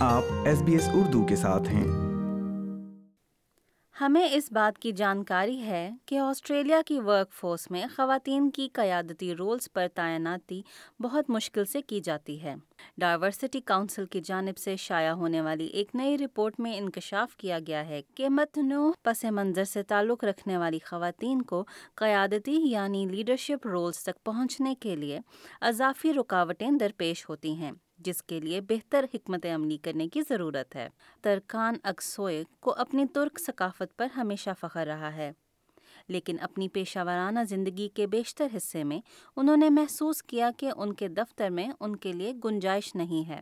آپ S B S Urdu کے ساتھ ہیں ہمیں اس بات کی جانکاری ہے کہ آسٹریلیا کی ورک فورس میں خواتین کی قیادتی رولز پر تعیناتی بہت مشکل سے کی جاتی ہے ڈائیورسٹی کاؤنسل کی جانب سے شائع ہونے والی ایک نئی رپورٹ میں انکشاف کیا گیا ہے کہ متنوع پس منظر سے تعلق رکھنے والی خواتین کو قیادتی یعنی لیڈرشپ رولز تک پہنچنے کے لیے اضافی رکاوٹیں درپیش ہوتی ہیں جس کے لیے بہتر حکمت عملی کرنے کی ضرورت ہے ترکان اکسوئے کو اپنی ترک ثقافت پر ہمیشہ فخر رہا ہے لیکن اپنی پیشہ ورانہ زندگی کے بیشتر حصے میں انہوں نے محسوس کیا کہ ان کے دفتر میں ان کے لیے گنجائش نہیں ہے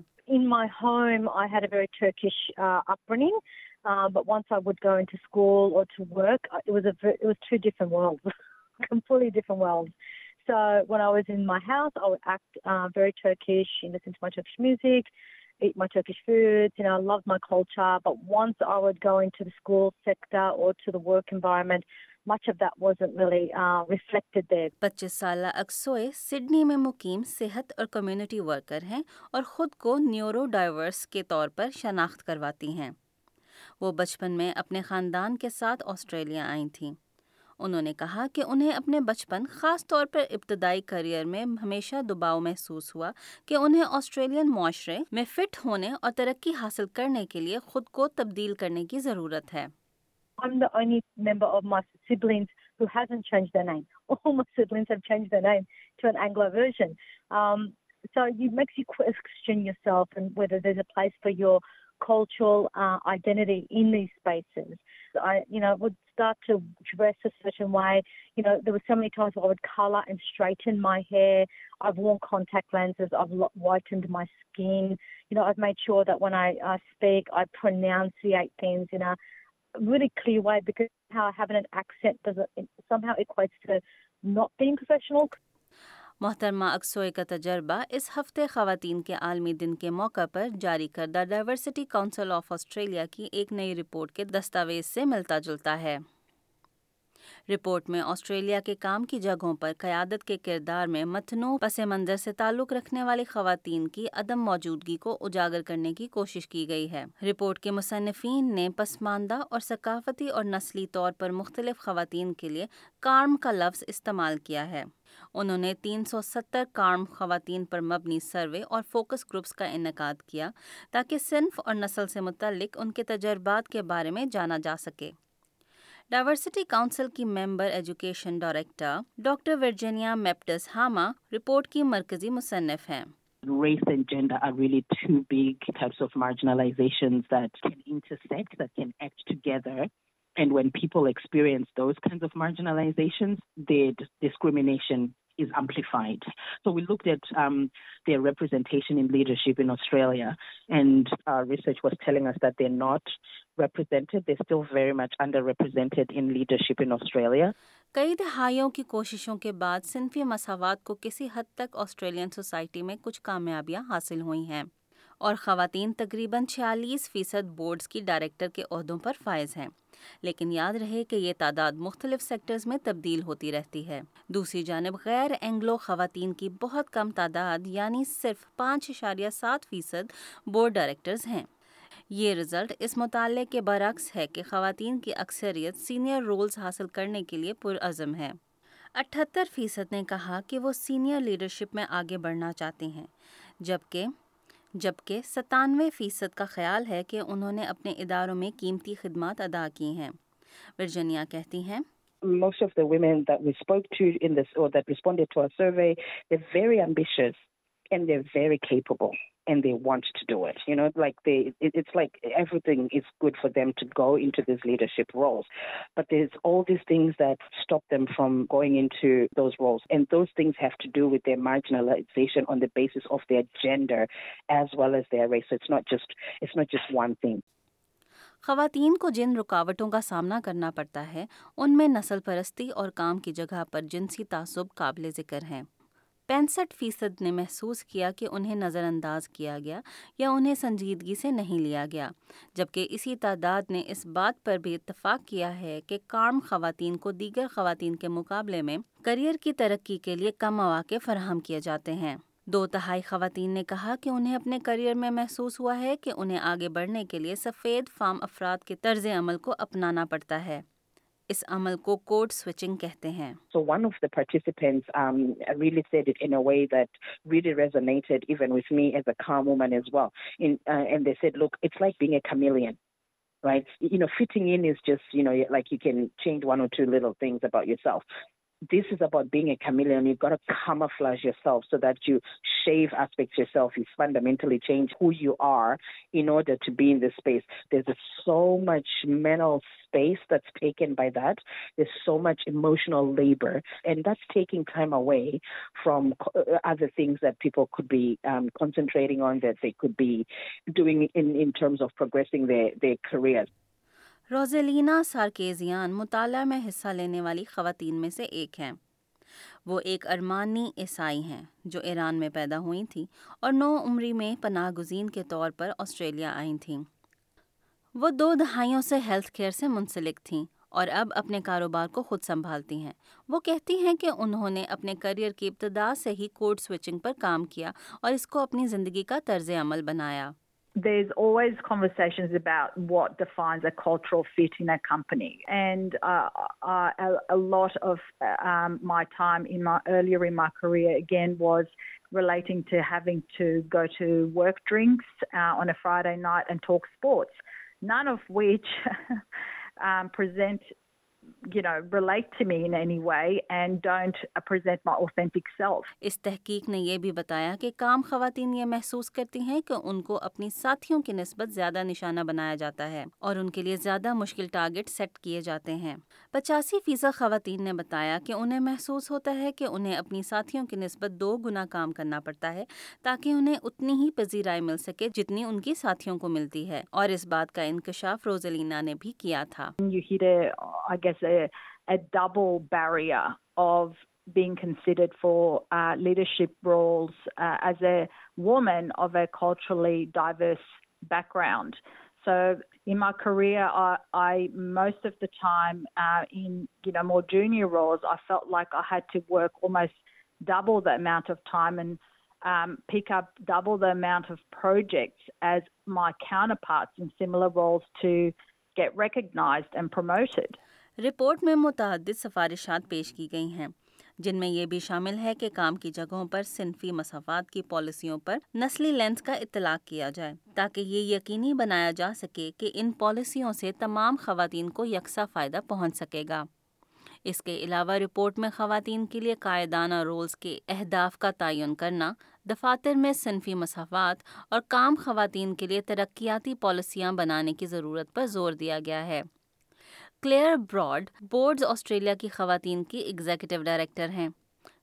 So when I was in my house, I would act uh, very Turkish and listen to my Turkish music, eat my Turkish foods. You know, I loved my culture. But once I would go into the school sector or to the work environment, much of that wasn't really uh, reflected there. 25 سالہ اکسوئے Sydney میں مقیم صحت اور community worker ہیں اور خود کو neuro diverse کے طور پر شناخت کرواتی ہیں وہ بچپن میں اپنے خاندان کے ساتھ آسٹریلیا آئیں تھیں انہوں نے کہا کہ انہیں اپنے بچپن خاص طور پر ابتدائی کریئر میں ہمیشہ دباؤ محسوس ہوا کہ انہیں آسٹریلین معاشرے میں فٹ ہونے اور ترقی حاصل کرنے کے لیے خود کو تبدیل کرنے کی ضرورت ہے So it makes you question yourself and whether there's a place for your مائی ہانٹیکٹن مائی اسکنائی چوٹس محترمہ اکسوئے کا تجربہ اس ہفتے خواتین کے عالمی دن کے موقع پر جاری کردہ ڈائیورسٹی کونسل آف آسٹریلیا کی ایک نئی رپورٹ کے دستاویز سے ملتا جلتا ہے رپورٹ میں آسٹریلیا کے کام کی جگہوں پر قیادت کے کردار میں متنوع پس منظر سے تعلق رکھنے والی خواتین کی عدم موجودگی کو اجاگر کرنے کی کوشش کی گئی ہے رپورٹ کے مصنفین نے پسماندہ اور ثقافتی اور نسلی طور پر مختلف خواتین کے لیے کارم کا لفظ استعمال کیا ہے انہوں نے تین سو ستر کارم خواتین پر مبنی سروے اور فوکس گروپس کا انعقاد کیا تاکہ صنف اور نسل سے متعلق ان کے کے تجربات بارے میں جانا جا سکے ڈائیورسٹی کاؤنسل کی کی member education director doctor Virginia میپٹس ہاما رپورٹ مرکزی مصنف ہیں is amplified. So we looked at um, their representation in leadership in Australia and our research was telling us that they're not represented. They're still very much underrepresented in leadership in Australia. کئی دہائیوں کی کوششوں کے بعد صنفی مساوات کو کسی حد تک آسٹریلین سوسائٹی میں کچھ کامیابیاں حاصل ہوئی ہیں اور خواتین تقریباً چھیالیس فیصد بورڈز کی ڈائریکٹر کے عہدوں پر فائز ہیں لیکن یاد رہے کہ یہ تعداد مختلف سیکٹرز میں تبدیل ہوتی رہتی ہے دوسری جانب غیر اینگلو خواتین کی بہت کم تعداد یعنی صرف پانچ اشاریہ سات فیصد بورڈ ڈائریکٹرز ہیں یہ رزلٹ اس مطالعے کے برعکس ہے کہ خواتین کی اکثریت سینئر رولز حاصل کرنے کے لیے پرعزم ہے اٹھتر فیصد نے کہا کہ وہ سینئر لیڈرشپ میں آگے بڑھنا چاہتے ہیں جبکہ جبکہ ستانوے فیصد کا خیال ہے کہ انہوں نے اپنے اداروں میں قیمتی خدمات ادا کی ہیں ورجنیا کہتی ہیں and they want to do it. You know, like they, it, it's like everything is good for them to go into these leadership roles. But there's all these things that stop them from going into those roles. And those things have to do with their marginalization on the basis of their gender as well as their race. So it's not just, it's not just one thing. خواتین کو جن رکاوٹوں کا سامنا کرنا پڑتا ہے ان میں نسل پرستی اور کام کی جگہ پر جنسی تعصب قابل ذکر ہیں پینسٹھ فیصد نے محسوس کیا کہ انہیں نظر انداز کیا گیا یا انہیں سنجیدگی سے نہیں لیا گیا جبکہ اسی تعداد نے اس بات پر بھی اتفاق کیا ہے کہ کارم خواتین کو دیگر خواتین کے مقابلے میں کریئر کی ترقی کے لیے کم مواقع فراہم کیے جاتے ہیں دو تہائی خواتین نے کہا کہ انہیں اپنے کریئر میں محسوس ہوا ہے کہ انہیں آگے بڑھنے کے لیے سفید فام افراد کے طرز عمل کو اپنانا پڑتا ہے اس عمل کو کوڈ سوئچنگ کہتے ہیں so one of the participants um really said it in a way that really resonated even with me as a calm woman as well in and they said look it's like being a chameleon right you know fitting in is just you know like you can change one or two little things about yourself so much means bite so مچوشن لے bird اوے فرومس خوڈ بیم کنسنٹرینگ rear روزیلینا سارکیزیان مطالعہ میں حصہ لینے والی خواتین میں سے ایک ہیں وہ ایک ارمانی عیسائی ہیں جو ایران میں پیدا ہوئی تھیں اور نو عمری میں پناہ گزین کے طور پر آسٹریلیا آئی تھیں وہ دو دہائیوں سے ہیلتھ کیئر سے منسلک تھیں اور اب اپنے کاروبار کو خود سنبھالتی ہیں وہ کہتی ہیں کہ انہوں نے اپنے کریئر کی ابتدا سے ہی کوڈ سوئچنگ پر کام کیا اور اس کو اپنی زندگی کا طرز عمل بنایا the issues converse about what's oh through fat in company and of my tomorrow gain was waiting trying to talk drinks نن آف ویچ آئی اس تحقیق نے یہ بھی بتایا کہ کام خواتین یہ محسوس کرتی ہیں کہ ان کو اپنی ساتھیوں کی نسبت زیادہ نشانہ بنایا جاتا ہے اور ان کے لیے زیادہ مشکل ٹارگٹ سیٹ کیے جاتے ہیں پچاسی فیصد خواتین نے بتایا کہ انہیں محسوس ہوتا ہے کہ انہیں اپنی ساتھیوں کی نسبت دو گنا کام کرنا پڑتا ہے تاکہ انہیں اتنی ہی پذیرائی مل سکے جتنی ان کی ساتھیوں کو ملتی ہے اور اس بات کا انکشاف روزلینا نے بھی کیا تھا for leadership roles as a woman of a culturally diverse background sir I'm are I mirrors of the time journey was I like I to work Dabboo the meant of time peak اپبو the meant of put as my سیملرائز report میں متعدد سفارشات پیش کی گئی ہیں جن میں یہ بھی شامل ہے کہ کام کی جگہوں پر صنفی مسافات کی پالیسیوں پر نسلی لینس کا اطلاق کیا جائے تاکہ یہ یقینی بنایا جا سکے کہ ان پالیسیوں سے تمام خواتین کو یکساں فائدہ پہنچ سکے گا اس کے علاوہ رپورٹ میں خواتین کے لیے قائدانہ رولز کے اہداف کا تعین کرنا دفاتر میں صنفی مسافات اور کام خواتین کے لیے ترقیاتی پالیسیاں بنانے کی ضرورت پر زور دیا گیا ہے کلیئر براڈ بورڈز آسٹریلیا کی خواتین کی ایگزیکٹو ڈائریکٹر ہیں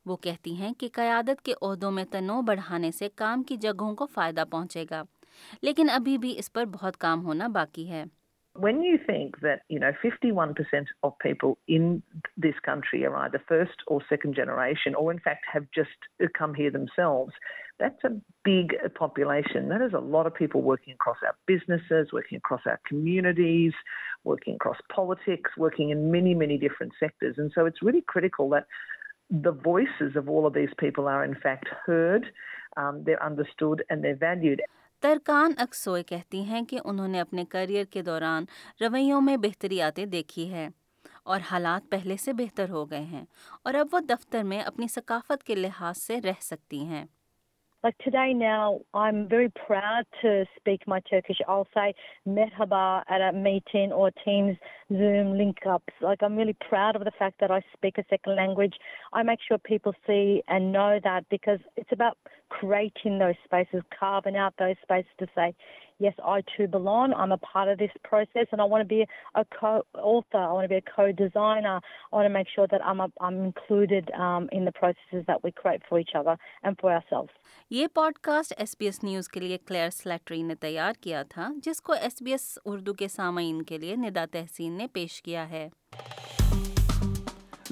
وہ کہتی ہیں کہ قیادت کے عہدوں میں تنوع بڑھانے سے کام کی جگہوں کو فائدہ پہنچے گا لیکن ابھی بھی اس پر بہت کام ہونا باقی ہے when you think there fifty ونسینڈ generations any different sectors people are factored and ترکان اکسوئے کہتی ہیں کہ انہوں نے اپنے کریئر کے دوران رویوں میں بہتری آتے دیکھی ہے اور حالات پہلے سے بہتر ہو گئے ہیں اور اب وہ دفتر میں اپنی ثقافت کے لحاظ سے رہ سکتی ہیں Like today now, I'm very proud to speak my Turkish. I'll say merhaba at a meeting or Teams Zoom link-ups. Like I'm really proud of the fact that I speak a second language. I make sure people see and know that because it's about creating those those spaces, spaces carving out to to to to say, yes, I I I I too belong. I'm I'm I'm a a a a, part of this process, and and want want want be be co-author. co-designer. make sure that that included um, in the processes we create for for each other ourselves. یہ podcast S B S news کے لیے clear سلیکٹری نے تیار کیا تھا جس کو S B S Urdu کے سامعین کے لیے ندا تحسین نے پیش کیا ہے